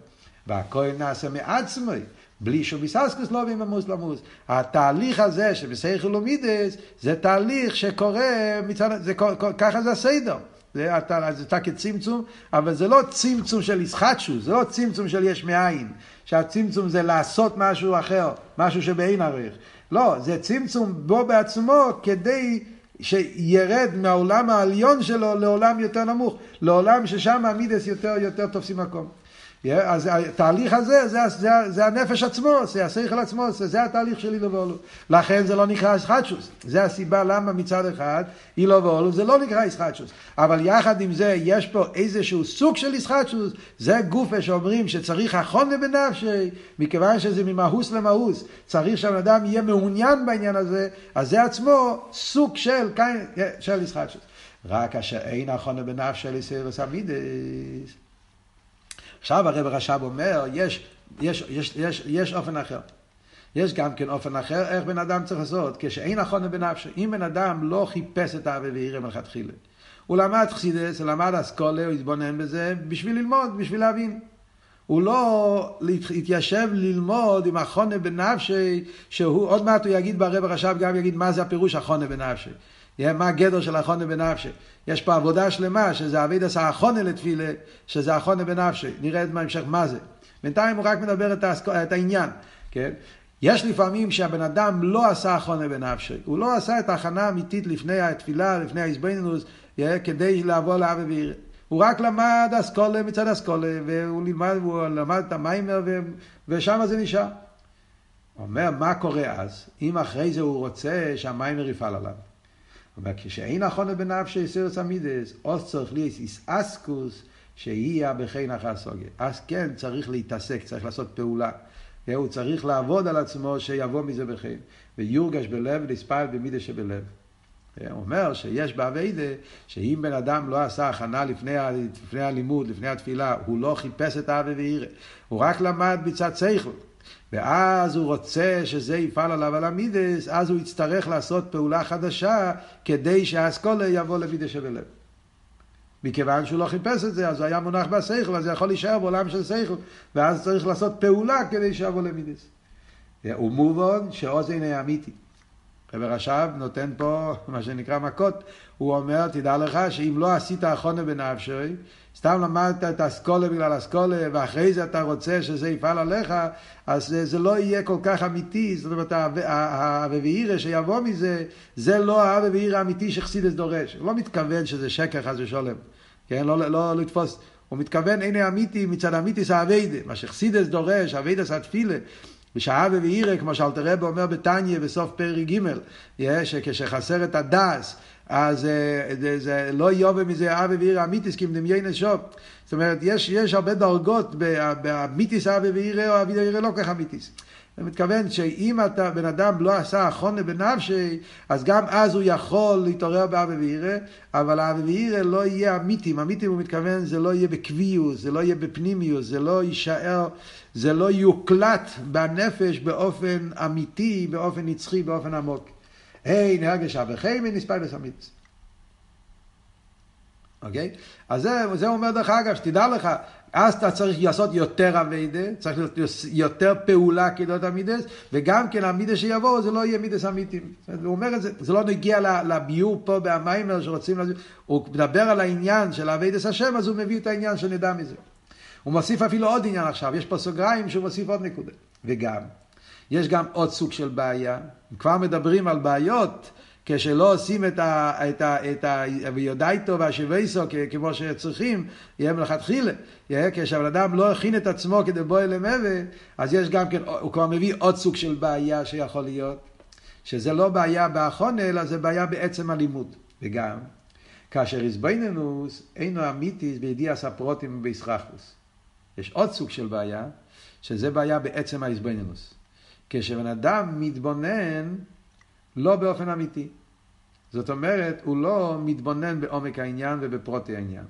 והכל נעשה מעצמי, בלי שום ביססקוס לא ממוס למוס. התהליך הזה שבסייכל ומידס, זה תהליך שקורה מצד, זה, ככה זה הסדר. זה, זה תקת צמצום, אבל זה לא צמצום של ישחטשוס, זה לא צמצום של יש מאין, שהצמצום זה לעשות משהו אחר, משהו שבאין ערך. לא, זה צמצום בו בעצמו כדי שירד מהעולם העליון שלו לעולם יותר נמוך, לעולם ששם המידס יותר יותר תופסים מקום. אז התהליך הזה, זה, זה, זה הנפש עצמו, זה השכל עצמו, זה, זה התהליך של אילו ואולו. לכן זה לא נקרא ישחטשוס. זה הסיבה למה מצד אחד אילו ואולו זה לא נקרא ישחטשוס. אבל יחד עם זה יש פה איזשהו סוג של ישחטשוס, זה גופה שאומרים שצריך החונה בנפשי, מכיוון שזה ממהוס למהוס, צריך שהבן אדם יהיה מעוניין בעניין הזה, אז זה עצמו סוג של, של ישחטשוס. רק אשר אין החונה בנפשי לסירס המידס. עכשיו הרב רש"ב אומר, יש, יש, יש, יש, יש אופן אחר. יש גם כן אופן אחר, איך בן אדם צריך לעשות, כשאין נכון בנפשו. אם בן אדם לא חיפש את האבי וירא מלכתחילה, הוא למד חסידס, הוא למד אסכולה, הוא התבונן בזה, בשביל ללמוד, בשביל להבין. הוא לא התיישב ללמוד עם החונה בנפשי, שהוא, עוד מעט הוא יגיד ברב רש"ב גם יגיד מה זה הפירוש החונה בנפשי. מה הגדר של החונה בנפשי. יש פה עבודה שלמה, שזה אביד עשה החונה לתפילה, שזה החונה בנפשי. נראה בהמשך מה זה. בינתיים הוא רק מדבר את, האסק... את העניין, כן? יש לפעמים שהבן אדם לא עשה החונה בנפשי, הוא לא עשה את ההכנה האמיתית לפני התפילה, לפני ההזבנינוס, כדי לעבור לאבי ועירה. הוא רק למד אסכולה מצד אסכולה, והוא לימד, הוא למד את המיימר, ושם זה נשאר. אומר, מה קורה אז? אם אחרי זה הוא רוצה שהמיימר יפעל עליו. אומר, כשאין נכון בנפשי סירס המידס, אז צריך להיות איסאסקוס שיהיה בחין אחר סוגיה. אז כן צריך להתעסק, צריך לעשות פעולה. הוא צריך לעבוד על עצמו שיבוא מזה בחין. ויורגש בלב ולספל במידה שבלב. הוא אומר שיש באביידה, שאם בן אדם לא עשה הכנה לפני, לפני הלימוד, לפני התפילה, הוא לא חיפש את האווה ואירא, הוא רק למד מצד שכל. ואז הוא רוצה שזה יפעל עליו על המידס, אז הוא יצטרך לעשות פעולה חדשה כדי שהאסכולה יבוא למידס שבלב. מכיוון שהוא לא חיפש את זה, אז הוא היה מונח בשכל, אז זה יכול להישאר בעולם של שכל, ואז צריך לעשות פעולה כדי שיבוא למידס. הוא מובן שאוזן היא אמיתי. רב רש"ב נותן פה מה שנקרא מכות, הוא אומר, תדע לך שאם לא עשית אחונה בנפשי, סתם למדת את אסכולה בגלל אסכולה, ואחרי זה אתה רוצה שזה יפעל עליך, אז זה, זה לא יהיה כל כך אמיתי, זאת אומרת, האווה ואירא שיבוא מזה, זה לא האווה ואירא האמיתי שחסידס דורש. הוא לא מתכוון שזה שקר חס ושלום, כן? לא, לא, לא לתפוס. הוא מתכוון, הנה אמיתי, מצד אמיתיס האביידה, מה שחסידס דורש, אביידס התפילה, בשעה ואירא, כמו שאלתר רב אומר בתניא בסוף פרק ג', שכשחסר את הדס, אז אה, זה, זה לא יובה מזה אבי ואירא אמיתיס כי מדמיין שוב. זאת אומרת, יש, יש הרבה דרגות באמיתיס אבי ואירא או אבי ואירא לא כך אמיתיס. אני מתכוון שאם אתה, בן אדם לא עשה אחונה בנפשי, אז גם אז הוא יכול להתעורר באבי ואירא, אבל האבי ואירא לא יהיה אמיתים. אמיתים הוא מתכוון, זה לא יהיה בקביעות, זה לא יהיה בפנימיות, זה לא יישאר, זה לא יוקלט בנפש באופן אמיתי, באופן נצחי, באופן עמוק. היי נהרגש אבכם ונספיידס אמיתס. אוקיי? אז זה, זה אומר דרך אגב, שתדע לך, אז אתה צריך לעשות יותר אביידה, צריך להיות יותר פעולה כדות המידס, וגם כן המידס שיבואו זה לא יהיה מידס אמיתיים. הוא אומר את זה, זה לא נגיע לביור פה במיימר שרוצים להגיד, הוא מדבר על העניין של אביידס השם, אז הוא מביא את העניין שנדע מזה. הוא מוסיף אפילו עוד עניין עכשיו, יש פה סוגריים שהוא מוסיף עוד נקודה. וגם, יש גם עוד סוג של בעיה, כבר מדברים על בעיות כשלא עושים את ה... את ה... את ה... ויודעיתו והשוויסו כמו שצריכים, יהיה מלכתחילה. כשהבן אדם לא הכין את עצמו כדי בוא אל המבה, אז יש גם כן, הוא כבר מביא עוד סוג של בעיה שיכול להיות, שזה לא בעיה באחונה, אלא זה בעיה בעצם הלימוד. וגם, כאשר איזבנינוס אינו אמיתיס בידיעס הפרוטים ובישחחוס. יש עוד סוג של בעיה, שזה בעיה בעצם האיזבנינוס. כשבן אדם מתבונן לא באופן אמיתי. זאת אומרת, הוא לא מתבונן בעומק העניין ובפרוטי העניין.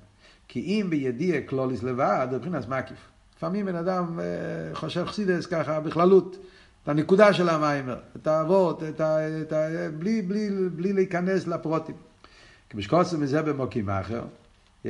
כי אם בידיע קלוליס לבד, מבחינת מקיף. לפעמים בן אדם אה, חושב חסידס ככה בכללות, את הנקודה של המיימר, את האבות, את ה, את ה, בלי, בלי, בלי להיכנס לפרטים. כמו שכתוב מזה במקום אחר, yeah,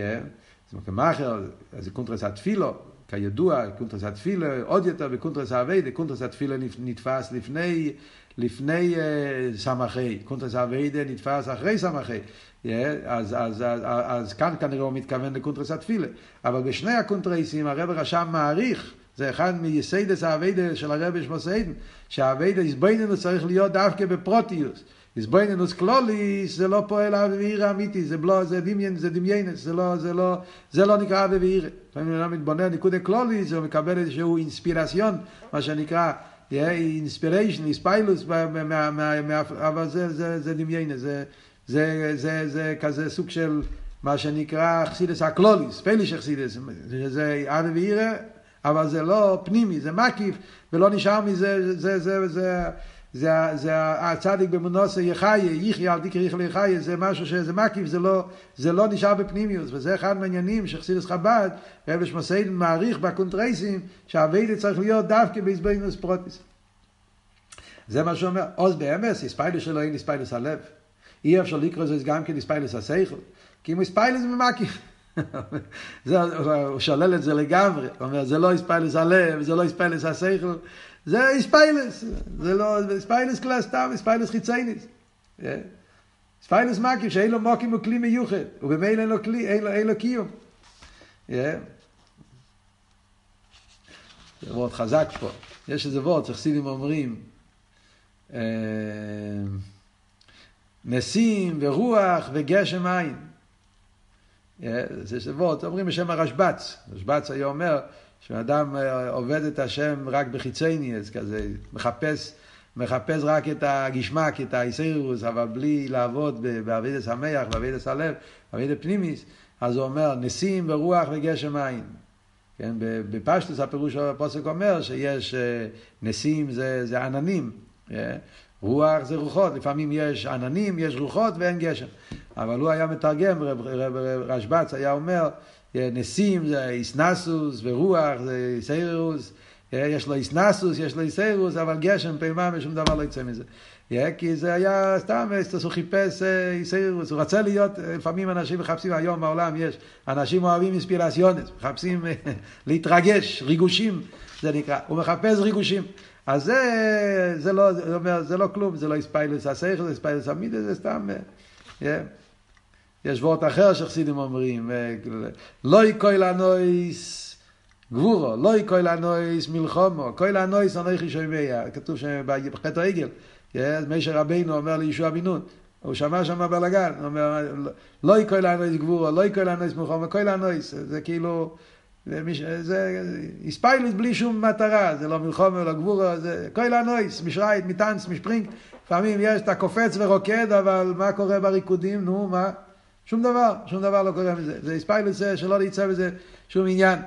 זה מקום אחר, זה קונטרס התפילה, כידוע, קונטרס התפילה, עוד יותר בקונטרס העביידה, קונטרס התפילה נדפס לפני, לפני uh, סמך הי, קונטרס העביידה נדפס אחרי סמך הי. Yeah, אז, אז, אז, אז כאן כנראה הוא מתכוון לקונטרס התפילה. אבל בשני הקונטרסים הרבי רש"ב מאריך, זה אחד מייסיידס העביידה של הרבי נשמתו עדן, שהעביידה התבוננות צריך להיות דווקא בפרטיות. התבוננות כללית זה לא פועל אהבה ויראה אמיתי, זה, לא, זה דמיון, זה דמיונות, זה לא, זה לא, זה לא נקרא אהבה ויראה. לפעמים אדם מתבונן נקודה כללית, הוא מקבל איזשהו אינספירציון, מה שנקרא, אינספיריישן, איספיילוס, אבל זה, זה, זה כזה סוג של מה שנקרא חסידס הכללית, פויליש חסידס, זה אהבה ויראה, אבל זה לא פנימי, זה מקיף, ולא נשאר מזה, זה, זה, זה, זה זה, הצדיק באמונתו יחיה, יחיה אל תקרא יחיה אלא יחיה, זה משהו שזה מקיף, זה לא, זה לא נשאר בפנימיוס, וזה אחד מהעניינים שחסידס חב"ד, רבי נשמתו עדן מאריך בקונטרייסים, שהעביידה צריך להיות דווקא בהתבוננות פרטית. זה מה שהוא אומר, עוז באמס, התפעלות שלו אין התפעלות הלב. אי אפשר לקרוא זה גם כן התפעלות השכל, כי אם התפעלות זה. הוא שולל את זה לגמרי, הוא אומר, זה לא התפעלות הלב, זה לא התפעלות השכל, זה התפעלות, זה לא, התפעלות קלאס סתם, התפעלות חיצונית. התפעלות מקיף, שאין לו מקום וכלי מיוחד, ובמילא אין לו כלי, אין לו, אין לו קיום. זה וורט חזק פה. יש איזה וורט שחסידים אומרים, נסים ורוח וגשם עין. זה שבועות, אומרים בשם הרשב"ץ. הרשב"ץ היה אומר שאדם עובד את השם רק בחיצייני, אז כזה מחפש, מחפש רק את הגשמק, את האיסאירוס, אבל בלי לעבוד בעבידת שמח, בעבידת הלב, בעבידת פנימיס, אז הוא אומר נסים ורוח וגשם מים. כן, בפשטוס הפירוש של הפוסק אומר שיש נסים זה, זה עננים, רוח זה רוחות, לפעמים יש עננים, יש רוחות ואין גשם. אבל הוא היה מתרגם, רב, רב, רב רשב"ץ היה אומר, נסים זה איסנסוס ורוח זה איסיירוס, יש לו איסנסוס, יש לו איסיירוס, אבל גשם פעימה ושום דבר לא יצא מזה. כי זה היה סתם, הוא חיפש איסיירוס, הוא רצה להיות, לפעמים אנשים מחפשים, היום בעולם יש, אנשים אוהבים אינספירציונס, מחפשים להתרגש, ריגושים, זה נקרא, הוא מחפש ריגושים. אז זה, זה לא, זה אומר, זה לא כלום, זה לא איספיילוס הסייכל, זה איספיילוס המידה, זה סתם. יש וורט אחר שחסידים אומרים, לא יקוי לנויס גבורו, לא יקוי לנויס מלחומו, קוי לנויס אנכי שומע, כתוב שם בחטא העגל, משה רבינו אומר לישוע בן נון, הוא שמע שם בלאגן, הוא אומר, לא קול ענות גבורה, לא קול ענות מלחמה, קול ענות, זה כאילו, זה התפעלות בלי שום מטרה, זה לא מלחמה, לא גבורה, זה קול ענות, מ'שרייט, מ'טאנצט, מ'שפרינגט, לפעמים יש, אתה קופץ ורוקד, אבל מה קורה בריקודים, נו, מה? שום דבר, שום דבר לא קורה מזה. זה התפעלות שלא יצא בזה שום עניין.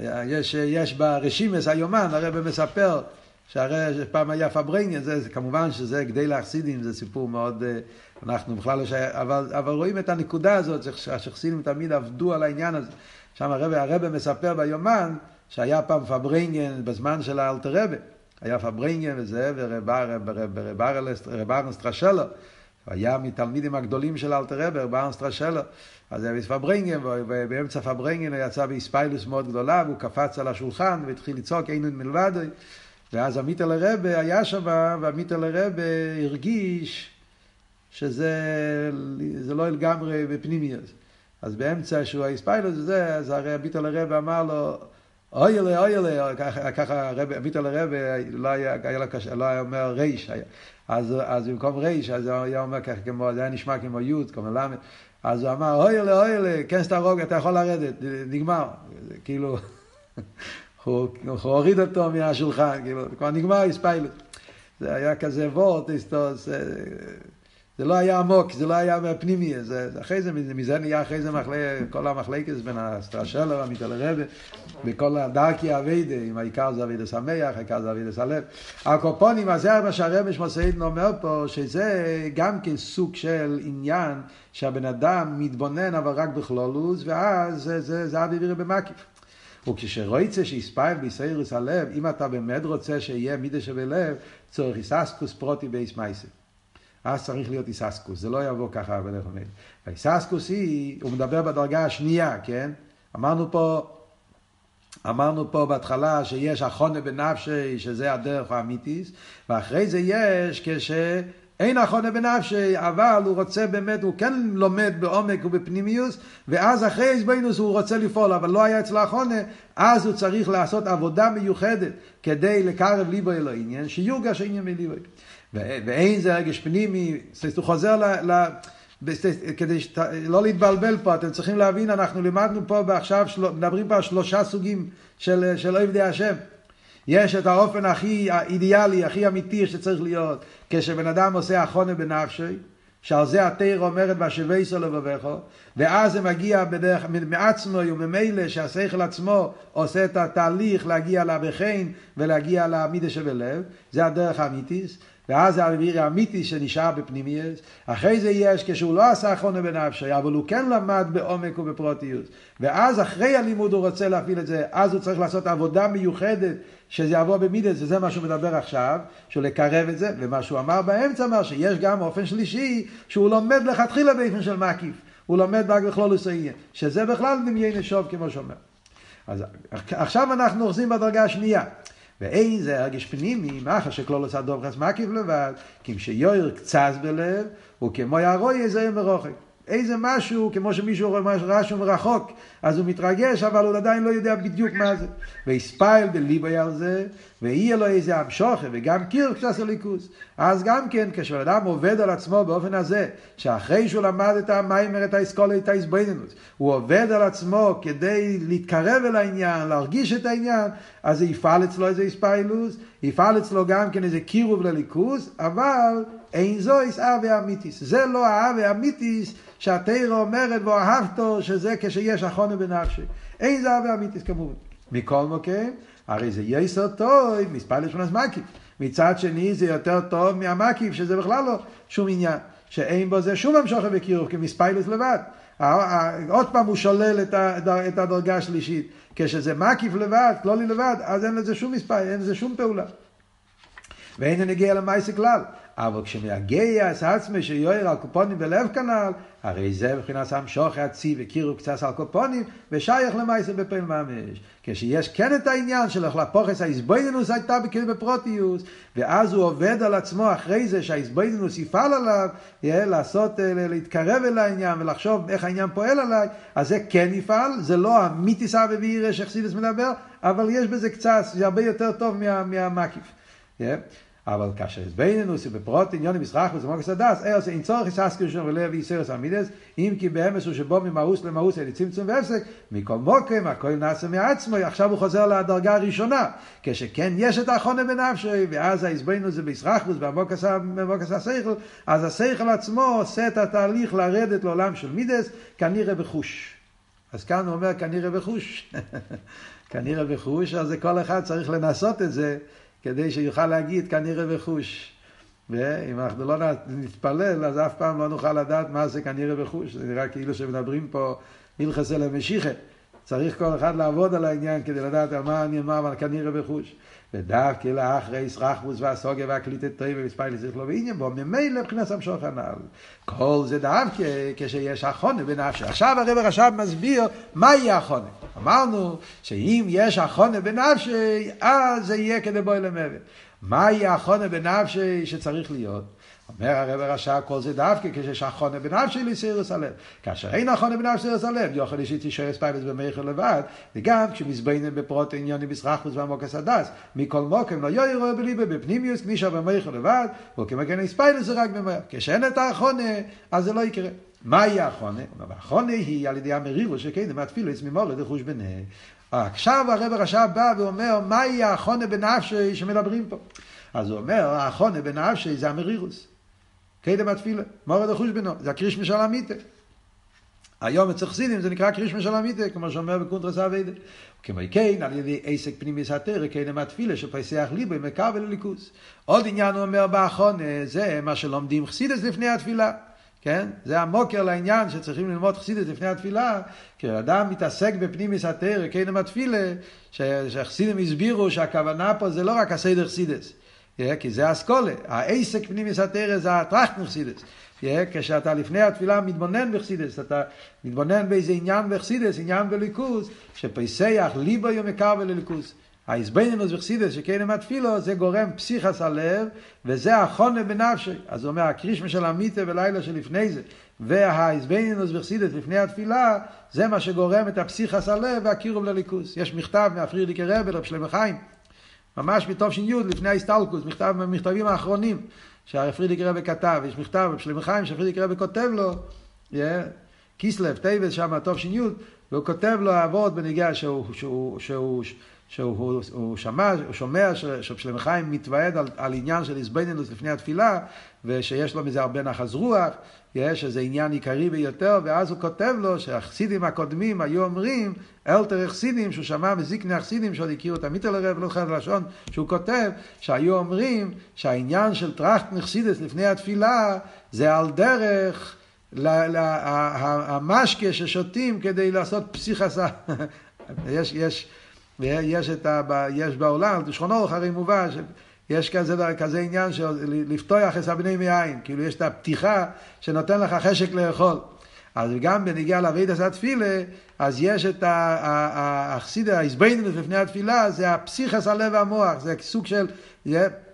יש, יש ברשימס היומן, הרב מספר שהרי פעם היה פברנגן, זה, זה כמובן שזה גדולי החסידים, זה סיפור מאוד, אנחנו בכלל לא שייך, אבל, אבל רואים את הנקודה הזאת, שהחסידים תמיד עבדו על העניין הזה. שם הרב, הרב מספר ביומן שהיה פעם פברנגן בזמן של האלטר רבי. היה פברנגן וזה, ורב אהרן סטרשלר. היה מתלמידים הגדולים של אלטר רבי, רב אהרן סטרשלר. אז היה פברנגן, ובאמצע פברנגן הוא יצא בהתפעלות מאוד גדולה, והוא קפץ על השולחן והתחיל לצעוק אין עוד מלבדו. ואז המיטלר רבי היה שם, והמיטל הרבה הרגיש שזה לא לגמרי בפנימיות. אז באמצע שהוא האספיילוס הזה, אז הרי המיטל הרבה אמר לו, אוי אלה, אוי אלה, ככה המיטל הרבה לא היה, לא היה אומר ריש, אז, אז במקום ריש, אז הוא היה אומר ככה, כמו, זה היה נשמע כמו י', כמו ל', אז הוא אמר, אוי אלה, אוי אלה, כן סתרוג, אתה יכול לרדת, נגמר. כאילו, הוא, הוא הוריד אותו מהשולחן, כאילו, כבר נגמר הספיילוט. זה היה כזה וורט, זה לא היה עמוק, זה לא היה פנימי, זה, אחרי זה, מזה נהיה אחרי זה מחלק, כל המחלקת בין הסטרשלר, המיטל הרבה, וכל הדרכי אביידה, אם העיקר זה אביידה שמח, העיקר זה אביידה סלב. הקופונים, אז זה מה שהרבש מוסעידן אומר פה, שזה גם כן סוג של עניין שהבן אדם מתבונן אבל רק בכלולוס, ואז זה, זה, זה אבי וירי במקיף. וכשרויצה שיספייל בישראל הלב, אם אתה באמת רוצה שיהיה מידה שבלב, צורך איססקוס פרוטי בייס מייסה. אז צריך להיות איססקוס, זה לא יבוא ככה בדרך המלך. והאיססקוס היא, הוא מדבר בדרגה השנייה, כן? אמרנו פה, אמרנו פה בהתחלה שיש החונה בנפשי, שזה הדרך האמיתיס, ואחרי זה יש כש... אין החונה בנפשי, אבל הוא רוצה באמת, הוא כן לומד בעומק ובפנימיוס, ואז אחרי איזבנוס הוא רוצה לפעול, אבל לא היה אצלו החונה, אז הוא צריך לעשות עבודה מיוחדת כדי לקרב ליבו אלו עניין, שיורגש עניין מליבו. ואין זה רגש פנימי, הוא חוזר ל... ל כדי שת, לא להתבלבל פה, אתם צריכים להבין, אנחנו לימדנו פה ועכשיו, של, מדברים פה על שלושה סוגים של, של עבדי השם. יש את האופן הכי אידיאלי, הכי אמיתי שצריך להיות, כשבן אדם עושה החונה בנפשי, שעל זה התיר אומרת בשבי לבבכו, ואז זה מגיע בדרך, מעצמו וממילא שהשכל עצמו עושה את התהליך להגיע לבחין ולהגיע למידה שבלב, זה הדרך האמיתיס. ואז זה האוויר האמיתי שנשאר בפנימיות. אחרי זה יש כשהוא לא עשה אחרונה בנפשי, אבל הוא כן למד בעומק ובפרוטיות. ואז אחרי הלימוד הוא רוצה להפעיל את זה, אז הוא צריך לעשות עבודה מיוחדת שזה יבוא במידס, וזה מה שהוא מדבר עכשיו, שהוא לקרב את זה, ומה שהוא אמר באמצע אמר שיש גם אופן שלישי, שהוא לומד לכתחילה באופן של מקיף. הוא לומד רק בכלול עניין, שזה בכלל דמיין נשוב כמו שאומר. אז עכשיו אנחנו אוחזים בדרגה השנייה. ואין זה הרגש פנימי, מאחר שכלול עושה דוב חס מקיף לבד, כי כשיוער קצז בלב, הוא כמו יערוי איזה מרוחק. איזה משהו, כמו שמישהו רואה משהו מרחוק, אז הוא מתרגש, אבל הוא עדיין לא יודע בדיוק מה זה. והספייל בליבוי על זה, ויהיה לו איזה המשוכה וגם קיר קצת הליכוס. אז גם כן, כשאדם עובד על עצמו באופן הזה, שאחרי שהוא למד את המיימר, את האסכולה, את ההסבויננות, הוא עובד על עצמו כדי להתקרב אל העניין, להרגיש את העניין, אז זה יפעל אצלו איזה איספיילוס, יפעל אצלו גם כן איזה קירוב לליכוס, אבל אין זו אבי אמיתיס. זה לא האבי אמיתיס שהתרא אומרת ואהבתו, שזה כשיש אחונה בנפשי. אין זה אבי אמיתיס כמובן. מכל מוקם, הרי זה יסר טוב, מספר לשמונס מקיף. מצד שני זה יותר טוב מהמקיף, שזה בכלל לא שום עניין. שאין בו זה שום המשוכר וקירוב, כמספיילוס לבד. עוד פעם הוא שולל את הדרגה השלישית. כשזה מקיף לבד, כלולי לבד, אז אין לזה שום מספר, אין לזה שום פעולה. ואין נגיע למעשה כלל. אבל כשמגיע את עצמי שיוער על קופונים בלב כנ"ל, הרי זה מבחינת המשוך הצי וקירו קצת על קופונים, ושייך למעשה בפעיל ממש. כשיש כן את העניין של החלפוכס ההסבוינינוס הייתה כאילו בפרוטיוס, ואז הוא עובד על עצמו אחרי זה שההסבוינינוס יפעל עליו, יהיה לעשות, אה, להתקרב אל העניין ולחשוב איך העניין פועל עליי, אז זה כן יפעל, זה לא המיתיסה ואירש שחסידס מדבר, אבל יש בזה קצת, זה הרבה יותר טוב מה, מהמקיף. אבל כאשר הסבינינוס בפרוט עניונים מסרח וזמוגס הדס, ארס אין צורך יססקר שם ולב ויסרס עמידס, אם כי באמס הוא שבו ממאוס למאוס אלי צמצום והפסק, מכל מוקם הכל נעשה מעצמו, עכשיו הוא חוזר לדרגה הראשונה, כשכן יש את האחרונה בנפשי, ואז ההסבינינוס זה בסרחבוס במוקס השכל, אז השכל עצמו עושה את התהליך לרדת לעולם של מידס, כנראה בחוש. אז כאן הוא אומר כנראה בחוש. כנראה בחוש, אז כל אחד צריך לנסות את זה. כדי שיוכל להגיד כנראה וחוש. ואם אנחנו לא נתפלל, אז אף פעם לא נוכל לדעת מה זה כנראה וחוש. זה נראה כאילו שמדברים פה הלכס אל המשיחה. צריך כל אחד לעבוד על העניין כדי לדעת על מה אני אומר, אבל כנראה וחוש. ודווקא לאחרי ישרחבוס והסוגיה והקליטת טרי ומספייל צריך לו בעניין בו, ממילא מבחינת המשוך הנ"ל. כל זה דווקא כשיש החונה בנפשי. עכשיו הרב רש"ב מסביר מהי החונה. אמרנו שאם יש החונה בנפשי, אז זה יהיה כדי בואי למוות. מהי החונה בנפשי שצריך להיות? אומר הרב הרשע כל זה דווקא כשיש אחונה בנפשי לסירוס הלב. כאשר אין אחונה בנפשי לסירוס הלב, יוכל אישי תישאר ספיילס במייכל לבד, וגם כשמזבנים בפרוט עניוני בסרחוס ועמוקס הדס, מכל מוקם לא יוי רואה בליבה בפנימיוס, כנישה במייכל לבד, וכמגן ספיילס זה רק במייכל. כשאין את האחונה, אז זה לא יקרה. מהי האחונה? האחונה היא על ידי המרירו שכן, מהתפילס ממורד לחוש ביניהם. עכשיו הרב הרשע בא ואומר, מהי האחונה בנפשי שמדברים פה? אז הוא אומר, האחונה בנפשי זה המרירוס. קדם התפילה, מורד החוש בנו, זה הקריש משל המיתה. היום אצל חסידים זה נקרא קריש משל המיתה, כמו שאומר בקונטרס אביידה. כמו כן, על ידי עסק פנימי סתר, קדם התפילה, שפסח ליבו עם מקבל לליכוס. עוד עניין הוא אומר באחרון, זה מה שלומדים חסידס לפני התפילה. כן? זה המוקר לעניין שצריכים ללמוד חסידס לפני התפילה, כי אדם מתעסק בפנימי סתר, קדם התפילה, שחסידים הסבירו שהכוונה פה זה לא רק הסדר חסידס. כי זה אסכולה, העסק פנימיס התרא זה הטראכטן חסידס. כשאתה לפני התפילה מתבונן בחסידס, אתה מתבונן באיזה עניין בחסידס, עניין בליכוז, שפסח ליבו יום יקר ולליכוז. ההסבנינוס בחסידס שכן עם התפילו זה גורם פסיכס הלב וזה החונה בנפשי. אז הוא אומר הקרישמה של המיטה ולילה שלפני זה וההסבנינוס בחסידס לפני התפילה זה מה שגורם את הפסיכס הלב והקירוב לליכוז. יש מכתב מהפרידיקי רבי רב שלמה חיים ממש מתוף ש"י, לפני ההסטלקוס, מכתב מהמכתבים האחרונים שהפרידיק רבי כתב, יש מכתב בשלמה חיים שהפרידיק רבי כותב לו, yeah, קיסלב, טייבס שם, תוף ש"י, והוא כותב לו אבות בניגיע שהוא, שהוא, שהוא, שהוא הוא, הוא שמע, הוא שומע ששלמה חיים מתוועד על, על עניין של איזבנינוס לפני התפילה, ושיש לו מזה הרבה נחז רוח, יש איזה עניין עיקרי ביותר, ואז הוא כותב לו שהחסידים הקודמים היו אומרים, אלתר החסידים, שהוא שמע מזיקני החסידים שעוד הכירו את המיטל הרב, לא חייב לשון, שהוא כותב שהיו אומרים שהעניין של טראכט נחסידס לפני התפילה זה על דרך המשקה ששותים כדי לעשות פסיכסה. יש, יש, יש, את ה, יש בעולם, שכונו הרי מובא, יש כזה, כזה עניין של לפתוח את הבני מאין, כאילו יש את הפתיחה שנותן לך חשק לאכול. אז גם בניגיע לאבידס התפילה, אז יש את החסידה, ההסבנינוס לפני התפילה, זה הפסיכס הלב והמוח, זה סוג של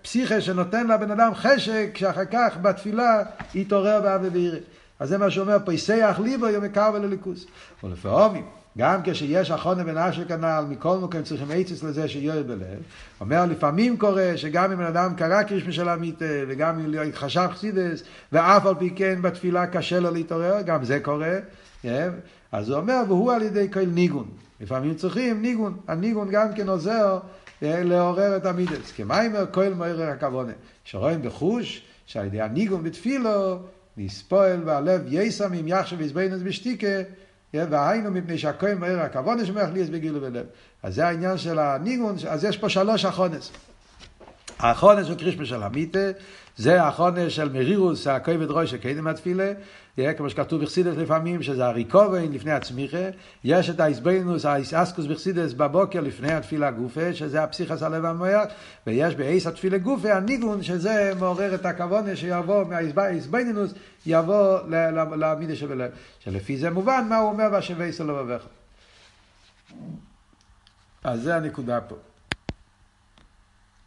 פסיכה שנותן לבן אדם חשק, שאחר כך בתפילה יתעורר באבי וירא. אז זה מה שאומר, פייסח ליבו יום יקר ולליכוס. ולפעמים, גם כשיש אחרונה בן אשר כנ"ל, מכל מקום צריכים עצס לזה שיהיה בלב. אומר, לפעמים קורה שגם אם בן אדם קרא קרישמי של המיטה, וגם אם לא התחשב חסידס, ואף על פי כן בתפילה קשה לו להתעורר, גם זה קורה. כן? אז הוא אומר, והוא על ידי כל ניגון. לפעמים צריכים ניגון. הניגון גם כן עוזר אה, לעורר את המידס. כמיימר כל מעורר הכוונה. שרואים בחוש, שעל ידי הניגון בתפילו, נספועל והלב יסם אם יחשב ויזבנס בשתיקה, והיינו מפני שהכהן מהר הכוונה שמח לי בגילו בלב. אז זה העניין של הניגון, אז יש פה שלוש אחונס. האחרונס של קרישמה של המיטה, זה האחרונס של מרירוס, הכובד ראש שקדם התפילה, כמו שכתוב בחסידס לפעמים, שזה הריקובן לפני הצמיחה, יש את האיסבנוס, האיסאסקוס בחסידס בבוקר לפני התפילה גופה, שזה הפסיכס הלב המויר, ויש באיס התפילה גופה הניגון, שזה מעורר את הכוונה שיבוא מהאיסבנוס, יבוא למידה שבלב. שלפי זה מובן מה הוא אומר והשווה סלו בבך. אז זה הנקודה פה.